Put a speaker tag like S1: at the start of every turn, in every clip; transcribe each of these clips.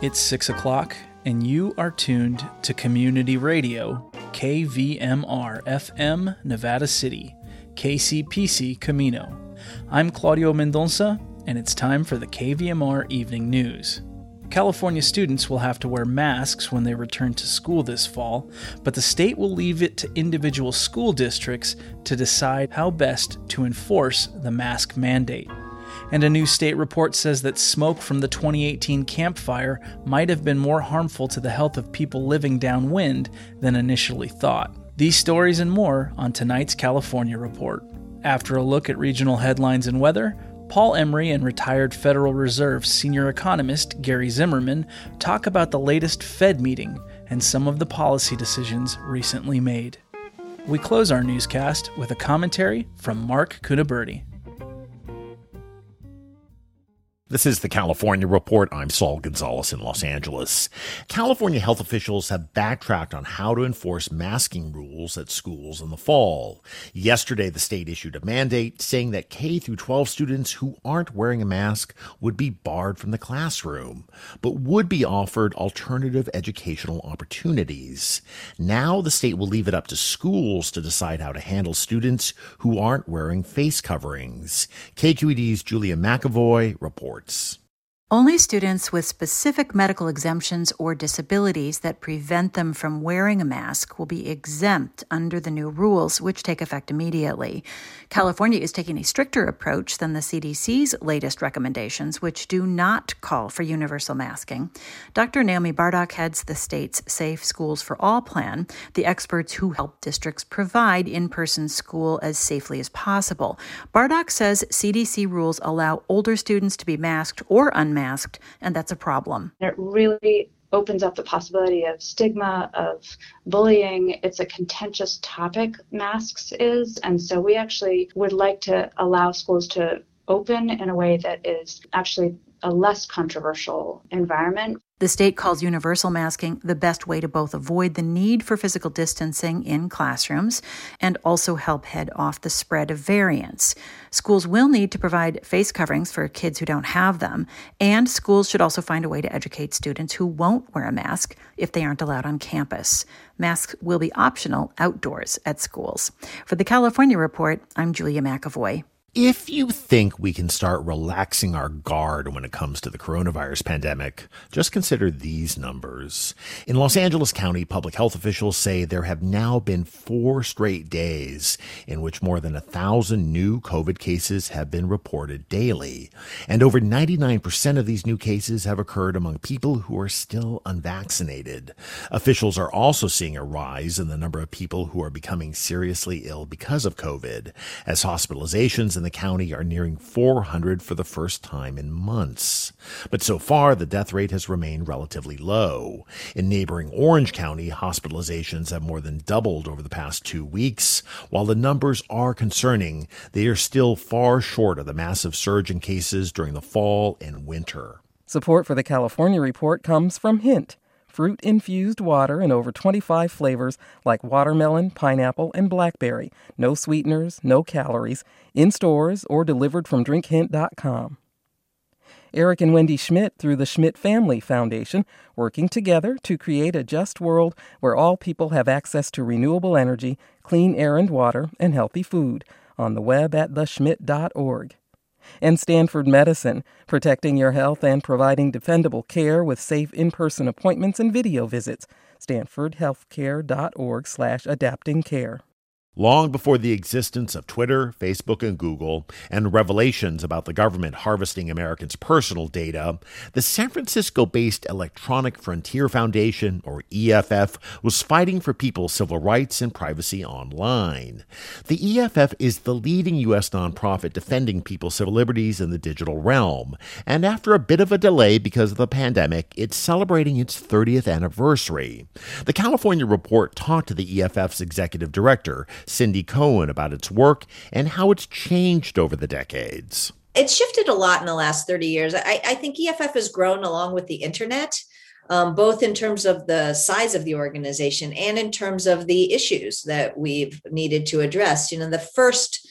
S1: It's 6 o'clock, and you are tuned to Community Radio, KVMR FM, Nevada City, KCPC Camino. I'm Claudio Mendonça, and it's time for the KVMR Evening News. California students will have to wear masks when they return to school this fall, but the state will leave it to individual school districts to decide how best to enforce the mask mandate. And a new state report says that smoke from the 2018 Camp Fire might have been more harmful to the health of people living downwind than initially thought. These stories and more on tonight's California Report. After a look at regional headlines and weather, Paul Emery and retired Federal Reserve senior economist Gary Zimmerman talk about the latest Fed meeting and some of the policy decisions recently made. We close our newscast with a commentary from Mark Cuniberti.
S2: This is the California Report. I'm Saul Gonzalez in Los Angeles. California health officials have backtracked on how to enforce masking rules at schools in the fall. Yesterday, the state issued a mandate saying that K through 12 students who aren't wearing a mask would be barred from the classroom, but would be offered alternative educational opportunities. Now, the state will leave it up to schools to decide how to handle students who aren't wearing face coverings. KQED's Julia McEvoy reports reports.
S3: Only students with specific medical exemptions or disabilities that prevent them from wearing a mask will be exempt under the new rules, which take effect immediately. California is taking a stricter approach than the CDC's latest recommendations, which do not call for universal masking. Dr. Naomi Bardach heads the state's Safe Schools for All plan, the experts who help districts provide in person school as safely as possible. Bardach says CDC rules allow older students to be masked or unmasked unmasked, and that's a problem.
S4: It really opens up the possibility of stigma, of bullying. It's a contentious topic, masks is. And so we actually would like to allow schools to open in a way that is actually a less controversial environment.
S3: The state calls universal masking the best way to both avoid the need for physical distancing in classrooms and also help head off the spread of variants. Schools will need to provide face coverings for kids who don't have them, and schools should also find a way to educate students who won't wear a mask if they aren't allowed on campus. Masks will be optional outdoors at schools. For the California Report, I'm Julia McEvoy.
S2: If you think we can start relaxing our guard when it comes to the coronavirus pandemic, just consider these numbers. In Los Angeles County, public health officials say there have now been four straight days in which more than a thousand new COVID cases have been reported daily. And over 99% of these new cases have occurred among people who are still unvaccinated. Officials are also seeing a rise in the number of people who are becoming seriously ill because of COVID, as hospitalizations in the county are nearing 400 for the first time in months. But so far, the death rate has remained relatively low. In neighboring Orange County, hospitalizations have more than doubled over the past two weeks. While the numbers are concerning, they are still far short of the massive surge in cases during the fall and winter.
S5: Support for the California report comes from Hint fruit infused water in over 25 flavors like watermelon, pineapple, and blackberry. No sweeteners, no calories. In stores or delivered from drinkhint.com. Eric and Wendy Schmidt through the Schmidt Family Foundation, working together to create a just world where all people have access to renewable energy, clean air and water, and healthy food. On the web at theschmidt.org and Stanford Medicine, protecting your health and providing dependable care with safe in-person appointments and video visits. stanfordhealthcare.org slash
S2: long before the existence of Twitter, Facebook, and Google, and revelations about the government harvesting Americans' personal data, the San Francisco based Electronic Frontier Foundation, or EFF, was fighting for people's civil rights and privacy online. The EFF is the leading U.S. nonprofit defending people's civil liberties in the digital realm, and after a bit of a delay because of the pandemic, it's celebrating its 30th anniversary. The California Report talked to the EFF's executive director, Cindy Cohn about its work and how it's changed over the decades.
S6: It's shifted a lot in the last 30 years. I, I think EFF has grown along with the internet. Um, both in terms of the size of the organization and in terms of the issues that we've needed to address. You know, the first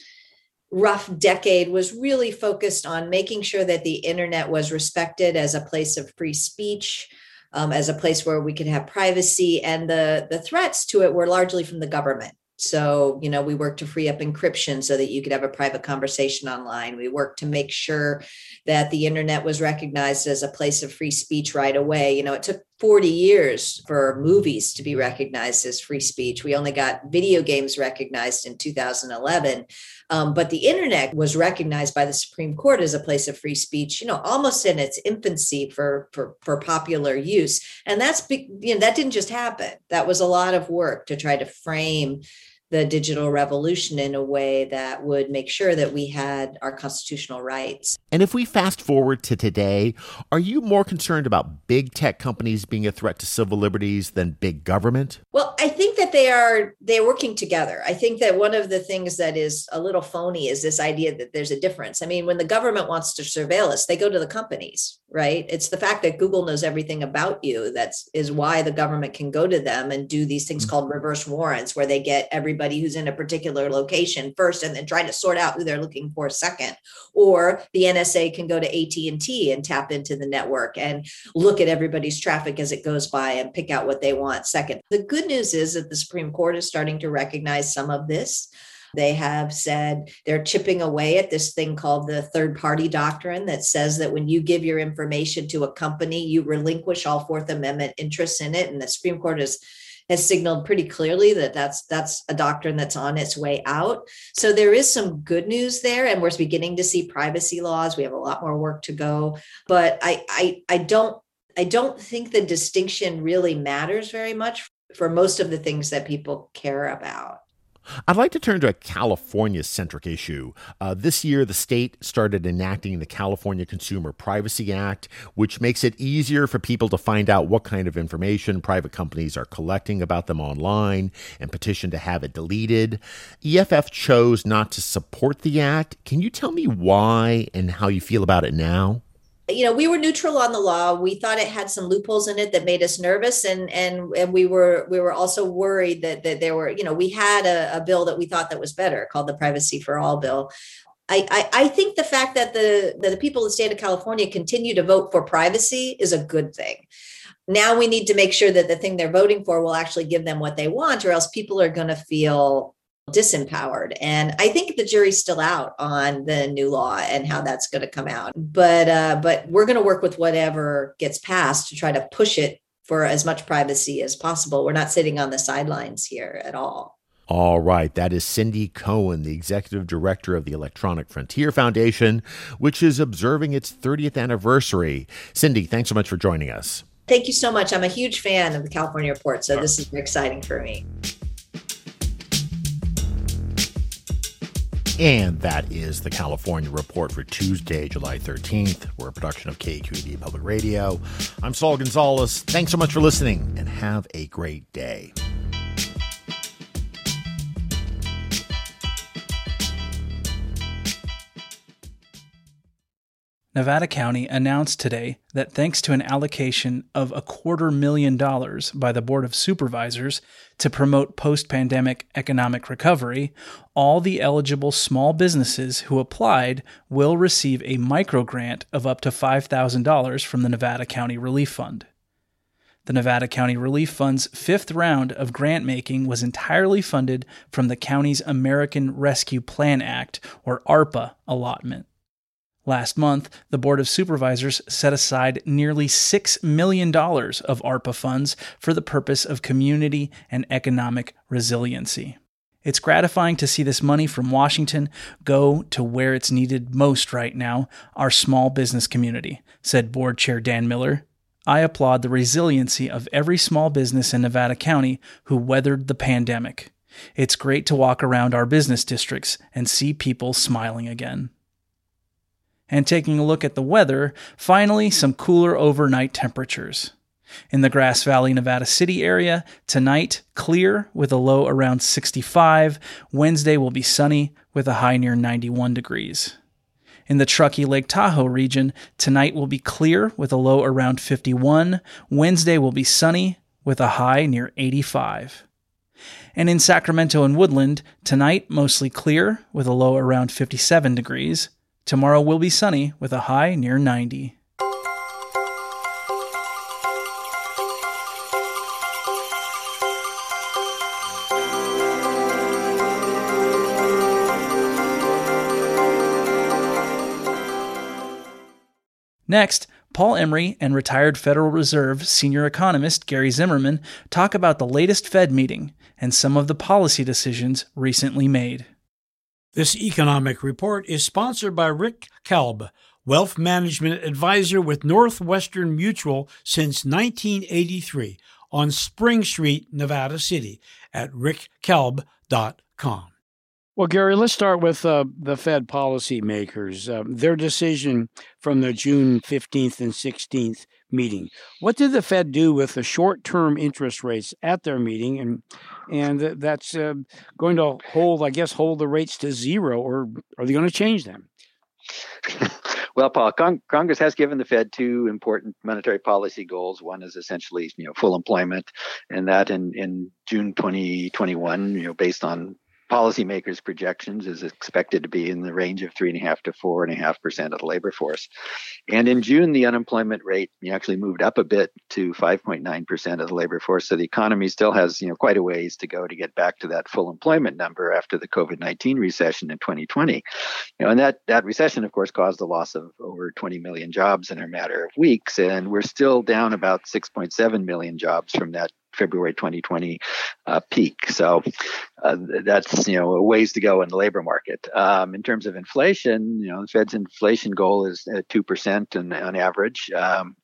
S6: rough decade was really focused on making sure that the internet was respected as a place of free speech um, as a place where we could have privacy and the the threats to it were largely from the government so, you know, we worked to free up encryption so that you could have a private conversation online. We worked to make sure that the internet was recognized as a place of free speech right away. You know, it took 40 years for movies to be recognized as free speech. We only got video games recognized in 2011. Um, but the internet was recognized by the Supreme Court as a place of free speech, you know, almost in its infancy for, for, for popular use. And that's, you know, that didn't just happen. That was a lot of work to try to frame the digital revolution in a way that would make sure that we had our constitutional rights.
S2: And if we fast forward to today, are you more concerned about big tech companies being a threat to civil liberties than big government?
S6: Well, I think that they are they're working together. I think that one of the things that is a little phony is this idea that there's a difference. I mean, when the government wants to surveil us, they go to the companies, right? It's the fact that Google knows everything about you that's is why the government can go to them and do these things mm-hmm. called reverse warrants where they get every everybody who's in a particular location first and then try to sort out who they're looking for second. Or the nsa can go to at&t and tap into the network and look at everybody's traffic as it goes by and pick out what they want second. The good news is that the supreme court is starting to recognize some of this. They have said they're chipping away at this thing called the third party doctrine that says that when you give your information to a company, you relinquish all Fourth Amendment interests in it. And the Supreme Court has has signaled pretty clearly that that's that's a doctrine that's on its way out. So there is some good news there, and we're beginning to see privacy laws. We have a lot more work to go, but I I, I don't I don't think the distinction really matters very much for most of the things that people care about.
S2: I'd like to turn to a California centric issue. Uh, this year, the state started enacting the California Consumer Privacy Act, which makes it easier for people to find out what kind of information private companies are collecting about them online and petition to have it deleted. EFF chose not to support the act. Can you tell me why and how you feel about it now?
S6: You know we were neutral on the law we thought it had some loopholes in it that made us nervous and and and we were we were also worried that that there were you know we had a, a bill that we thought that was better called the privacy for all bill I, I, I think the fact that the that the people of the state of California continue to vote for privacy is a good thing. Now we need to make sure that the thing they're voting for will actually give them what they want, or else people are going to feel disempowered. And I think the jury's still out on the new law and how that's going to come out. But uh, but we're going to work with whatever gets passed to try to push it for as much privacy as possible. We're not sitting on the sidelines here at all.
S2: All right, that is Cindy Cohn, the executive director of the Electronic Frontier Foundation, which is observing its 30th anniversary. Cindy, thanks so much for joining us.
S6: Thank you so much. I'm a huge fan of the California Report, so this is exciting for me.
S2: And that is the California Report for Tuesday, July 13th. We're a production of KQED Public Radio. I'm Saul Gonzalez. Thanks so much for listening and have a great day.
S1: Nevada County announced today that thanks to an allocation of a quarter million dollars by the Board of Supervisors to promote post pandemic economic recovery, all the eligible small businesses who applied will receive a micro grant of up to $5,000 from the Nevada County Relief Fund. The Nevada County Relief Fund's fifth round of grant making was entirely funded from the county's American Rescue Plan Act, or ARPA, allotment. Last month, the Board of Supervisors set aside nearly $6 million of ARPA funds for the purpose of community and economic resiliency. It's gratifying to see this money from Washington go to where it's needed most right now our small business community, said Board Chair Dan Miller. I applaud the resiliency of every small business in Nevada County who weathered the pandemic. It's great to walk around our business districts and see people smiling again. And taking a look at the weather, finally, some cooler overnight temperatures. In the Grass Valley, Nevada City area, tonight, clear with a low around 65. Wednesday will be sunny with a high near 91 degrees. In the Truckee Lake Tahoe region, tonight will be clear with a low around 51. Wednesday will be sunny with a high near 85. And in Sacramento and Woodland, tonight mostly clear with a low around 57 degrees. Tomorrow will be sunny with a high near 90. Next, Paul Emery and retired Federal Reserve senior economist Gary Zimmerman talk about the latest Fed meeting and some of the policy decisions recently made.
S7: This economic report is sponsored by Rick Kalb, wealth management advisor with Northwestern Mutual since 1983 on Spring Street, Nevada City at rickkalb.com.
S8: Well, Gary, let's start with uh, the Fed policymakers. Uh, their decision from the June 15th and 16th meeting. What did the Fed do with the short-term interest rates at their meeting, and and that's uh, going to hold, I guess, hold the rates to zero, or are they going to change them?
S9: Well, Paul, Cong- Congress has given the Fed two important monetary policy goals. One is essentially, you know, full employment, and that in in June 2021, you know, based on policymakers' projections is expected to be in the range of three and a half to four and a half percent of the labor force. And in June, the unemployment rate actually moved up a bit to 5.9 percent of the labor force. So the economy still has you know quite a ways to go to get back to that full employment number after the COVID-19 recession in 2020. You know, and that that recession, of course, caused the loss of over 20 million jobs in a matter of weeks, and we're still down about 6.7 million jobs from that February 2020 uh, peak. So uh, that's you know a ways to go in the labor market. Um, in terms of inflation, you know the Fed's inflation goal is two percent on, average. Um,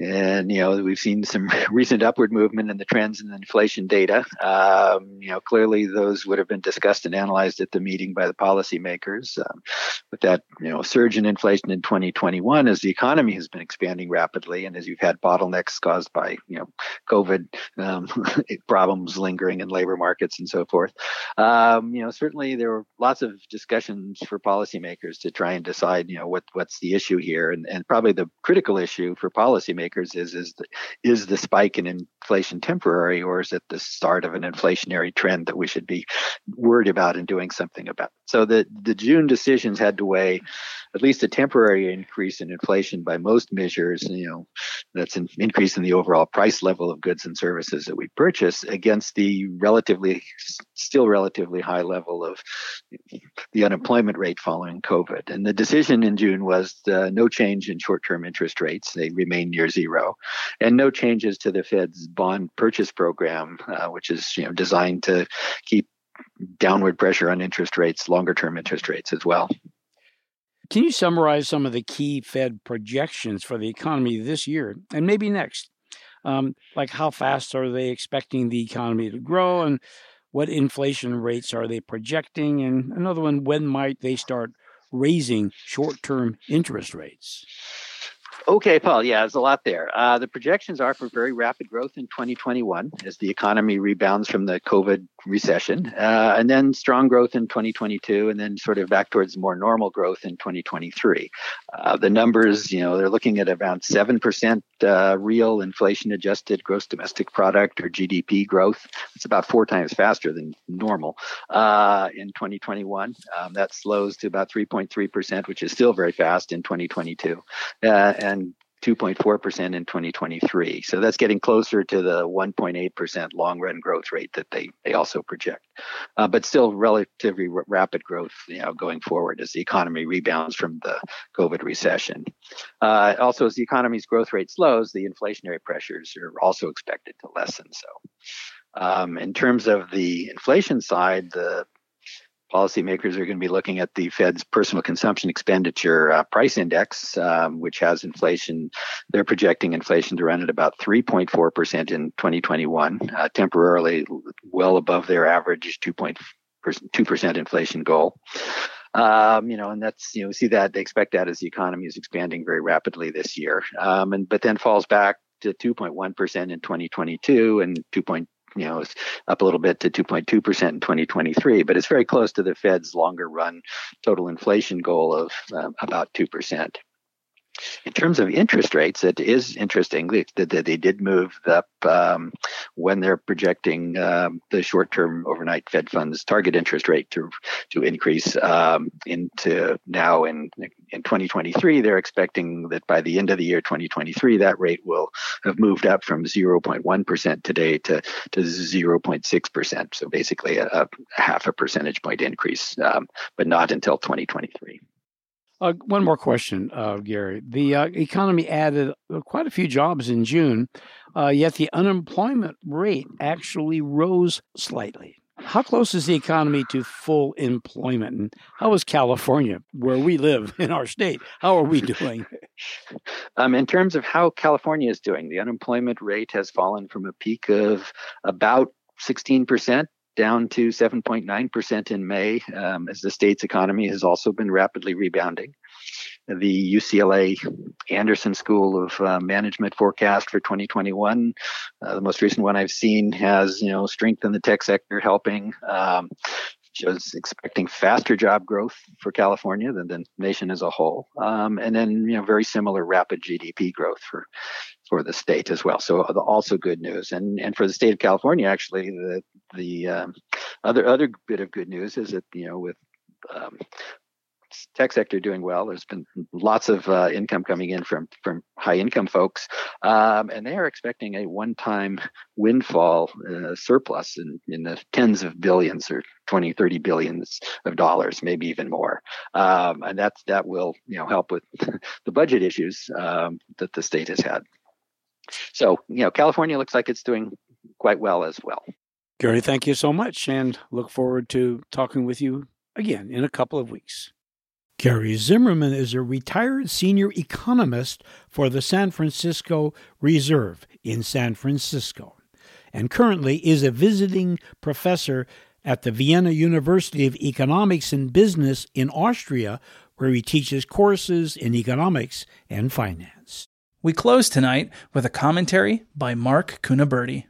S9: and you know we've seen some recent upward movement in the trends in inflation data. Um, you know clearly those would have been discussed and analyzed at the meeting by the policymakers. Um, with that you know surge in inflation in 2021, as the economy has been expanding rapidly, and as you've had bottlenecks caused by you know COVID um, problems lingering in labor markets and so forth. Um, you know certainly there were lots of discussions for policymakers to try and decide you know what what's the issue here, and and probably the critical issue for policymakers policymakers is is the, is the spike in inflation temporary or is it the start of an inflationary trend that we should be worried about and doing something about? So the the June decisions had to weigh at least a temporary increase in inflation by most measures, you know, that's an increase in the overall price level of goods and services that we purchase against the relatively, still relatively high level of the unemployment rate following COVID. And the decision in June was uh, no change in short term interest rates, they remain near zero, and no changes to the Fed's bond purchase program, uh, which is you know, designed to keep downward pressure on interest rates, longer term interest rates as well.
S8: Can you summarize some of the key Fed projections for the economy this year and maybe next? Um, like how fast are they expecting the economy to grow and what inflation rates are they projecting? And another one, when might they start raising short term interest rates?
S9: Okay, Paul. Yeah, there's a lot there. Uh, the projections are for very rapid growth in 2021 as the economy rebounds from the COVID recession, uh, and then strong growth in 2022, and then sort of back towards more normal growth in 2023. Uh, the numbers, you know, they're looking at around 7% uh, real inflation adjusted gross domestic product or GDP growth. It's about four times faster than normal uh, in 2021. Um, that slows to about 3.3%, which is still very fast in 2022. Uh, and 2.4% in 2023. So that's getting closer to the 1.8% long run growth rate that they, they also project. Uh, but still relatively r- rapid growth you know, going forward as the economy rebounds from the COVID recession. Uh, also, as the economy's growth rate slows, the inflationary pressures are also expected to lessen. So, um, in terms of the inflation side, the policymakers are going to be looking at the Fed's personal consumption expenditure uh, price index, um, which has inflation. They're projecting inflation to run at about 3.4% in 2021, uh, temporarily well above their average 2.2% inflation goal. Um, you know, and that's you know, see that they expect that as the economy is expanding very rapidly this year, um, and but then falls back to 2.1% in 2022 and 2 you know, it's up a little bit to 2.2% in 2023, but it's very close to the Fed's longer run total inflation goal of um, about 2%. In terms of interest rates, it is interesting that they, did move up um, when they're projecting um, the short-term overnight Fed funds target interest rate to to increase um, into now in in 2023. They're expecting that by the end of the year 2023, that rate will have moved up from 0.1 percent today to to 0.6 percent. So basically, a, a, half a percentage point increase, um, but not until 2023.
S8: Uh, one more question, uh, Gary. The uh, economy added uh, quite a few jobs in June, uh, yet the unemployment rate actually rose slightly. How close is the economy to full employment? And how is California, where we live in our state, how are we doing?
S9: um, in terms of how California is doing, the unemployment rate has fallen from a peak of about 16% down to 7.9% in May, um, as the state's economy has also been rapidly rebounding. The UCLA Anderson School of uh, Management forecast for 2021, uh, the most recent one I've seen, has you know strength in the tech sector helping. Um, shows expecting faster job growth for California than the nation as a whole, um, and then you know very similar rapid GDP growth for for the state as well. So also good news. And and for the state of California, actually, the the um, other other bit of good news is that you know with um, tech sector doing well. There's been lots of uh, income coming in from from high income folks, um, and they are expecting a one time windfall uh, surplus in, in the tens of billions or 20, 30 billions of dollars, maybe even more. Um, and that's that will you know help with the budget issues um, that the state has had. So, you know, California looks like it's doing quite well as well.
S8: Gary, thank you so much and look forward to talking with you again in a couple of weeks. Gary Zimmerman is a retired senior economist for the San Francisco Reserve in San Francisco and currently is a visiting professor at the Vienna University of Economics and Business in Austria, where he teaches courses in economics and finance.
S1: We close tonight with a commentary by Mark Cuniberti.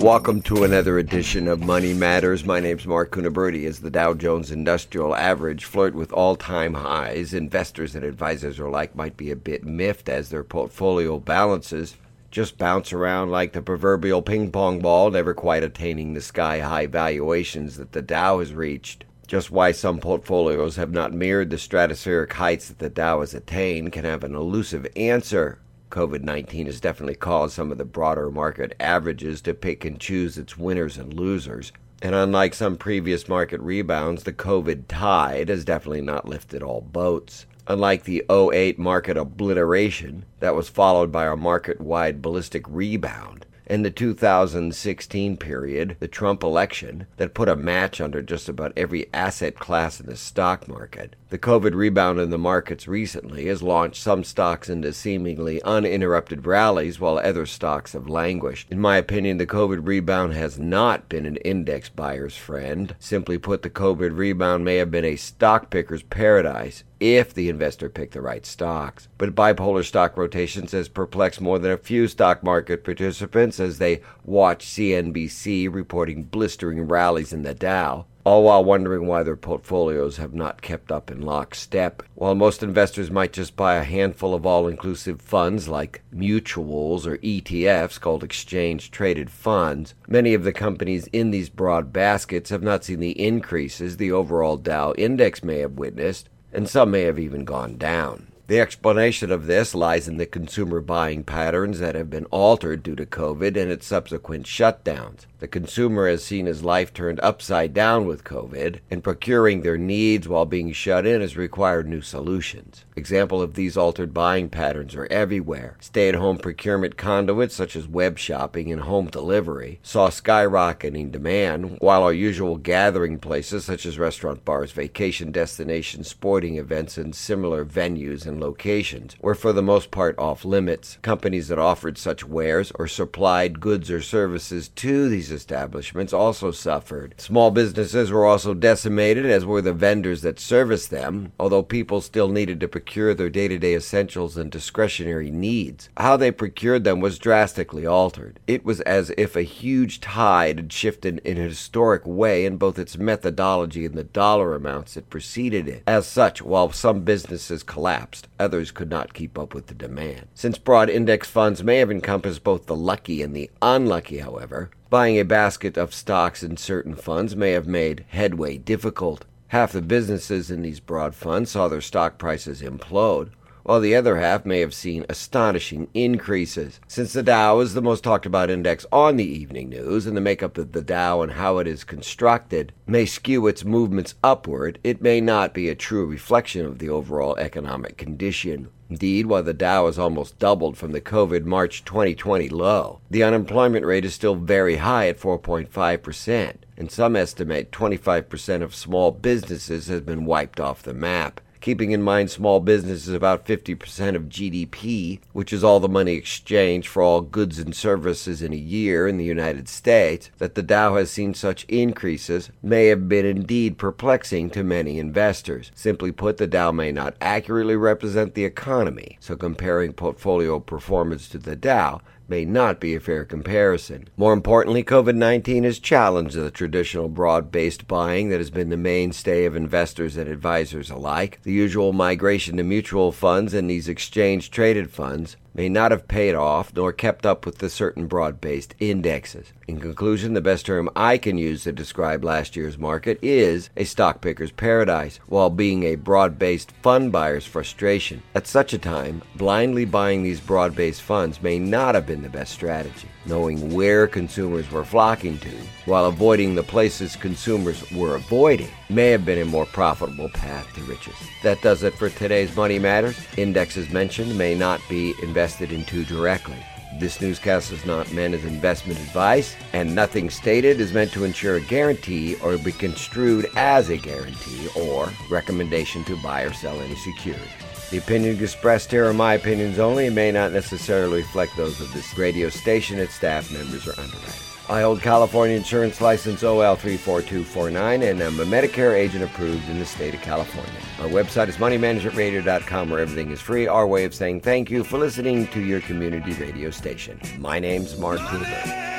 S10: Welcome to another edition of Money Matters. My name's Mark Cuniberti. As the Dow Jones Industrial Average flirt with all-time highs, investors and advisors alike might be a bit miffed as their portfolio balances just bounce around like the proverbial ping pong ball, never quite attaining the sky high valuations that the Dow has reached. Just why some portfolios have not mirrored the stratospheric heights that the Dow has attained can have an elusive answer. COVID 19 has definitely caused some of the broader market averages to pick and choose its winners and losers. And unlike some previous market rebounds, the COVID tide has definitely not lifted all boats. Unlike the 08 market obliteration that was followed by a market wide ballistic rebound, in the 2016 period, the Trump election that put a match under just about every asset class in the stock market. The COVID rebound in the markets recently has launched some stocks into seemingly uninterrupted rallies while other stocks have languished. In my opinion, the COVID rebound has not been an index buyer's friend. Simply put, the COVID rebound may have been a stock picker's paradise if the investor picked the right stocks. But bipolar stock rotations has perplexed more than a few stock market participants as they watch CNBC reporting blistering rallies in the Dow, all while wondering why their portfolios have not kept up in lockstep. While most investors might just buy a handful of all inclusive funds like mutuals or ETFs called exchange traded funds, many of the companies in these broad baskets have not seen the increases the overall Dow index may have witnessed and some may have even gone down. The explanation of this lies in the consumer buying patterns that have been altered due to COVID and its subsequent shutdowns. The consumer has seen his life turned upside down with COVID, and procuring their needs while being shut in has required new solutions. Example of these altered buying patterns are everywhere. Stay-at-home procurement conduits such as web shopping and home delivery saw skyrocketing demand, while our usual gathering places such as restaurant bars, vacation destinations, sporting events, and similar venues and locations were for the most part off limits. Companies that offered such wares or supplied goods or services to these establishments also suffered. Small businesses were also decimated, as were the vendors that serviced them, although people still needed to procure their day to day essentials and discretionary needs. How they procured them was drastically altered. It was as if a huge tide had shifted in a historic way in both its methodology and the dollar amounts that preceded it. As such, while some businesses collapsed, others could not keep up with the demand. Since broad index funds may have encompassed both the lucky and the unlucky, however, buying a basket of stocks in certain funds may have made headway difficult. Half the businesses in these broad funds saw their stock prices implode, while the other half may have seen astonishing increases. Since the Dow is the most talked about index on the evening news, and the makeup of the Dow and how it is constructed may skew its movements upward, it may not be a true reflection of the overall economic condition. Indeed, while the Dow has almost doubled from the COVID March 2020 low, the unemployment rate is still very high at 4.5%, and some estimate 25% of small businesses has been wiped off the map keeping in mind small business is about 50% of GDP, which is all the money exchanged for all goods and services in a year in the United States, that the Dow has seen such increases may have been indeed perplexing to many investors. Simply put, the Dow may not accurately represent the economy, so comparing portfolio performance to the Dow may not be a fair comparison. More importantly, COVID 19 has challenged the traditional broad based buying that has been the mainstay of investors and advisors alike. The usual migration to mutual funds and these exchange traded funds may not have paid off nor kept up with the certain broad based indexes. In conclusion, the best term I can use to describe last year's market is a stock picker's paradise, while being a broad based fund buyer's frustration. At such a time, blindly buying these broad based funds may not have been the best strategy. Knowing where consumers were flocking to, while avoiding the places consumers were avoiding, may have been a more profitable path to riches. That does it for today's Money Matters. Indexes mentioned may not be invested into directly. This newscast is not meant as investment advice, and nothing stated is meant to ensure a guarantee or be construed as a guarantee or recommendation to buy or sell any security. The opinions expressed here are my opinions only and may not necessarily reflect those of this radio station, its staff members, or underwriters. I hold California Insurance License OL34249 and I'm a Medicare agent approved in the state of California. Our website is moneymanagementradio.com where everything is free. Our way of saying thank you for listening to your community radio station. My name's Mark Cooper.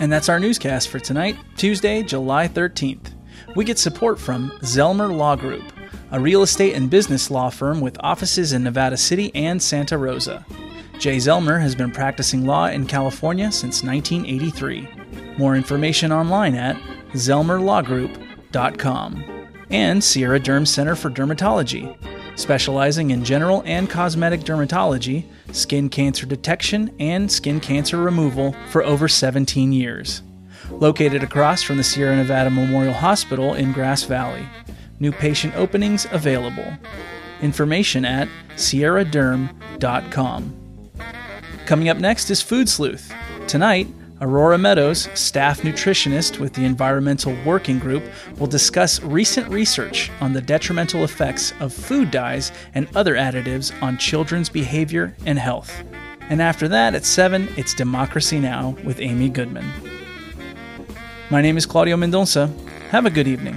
S1: And that's our newscast for tonight, Tuesday, July 13th. We get support from Zelmer Law Group, a real estate and business law firm with offices in Nevada City and Santa Rosa. Jay Zelmer has been practicing law in California since 1983. More information online at zelmerlawgroup.com. And Sierra Derm Center for Dermatology, specializing in general and cosmetic dermatology, skin cancer detection, and skin cancer removal for over 17 years. Located across from the Sierra Nevada Memorial Hospital in Grass Valley. New patient openings available. Information at sierraderm.com. Coming up next is Food Sleuth. Tonight, Aurora Meadows, staff nutritionist with the Environmental Working Group, will discuss recent research on the detrimental effects of food dyes and other additives on children's behavior and health. And after that, at 7, it's Democracy Now! with Amy Goodman. My name is Claudio Mendonça. Have a good evening.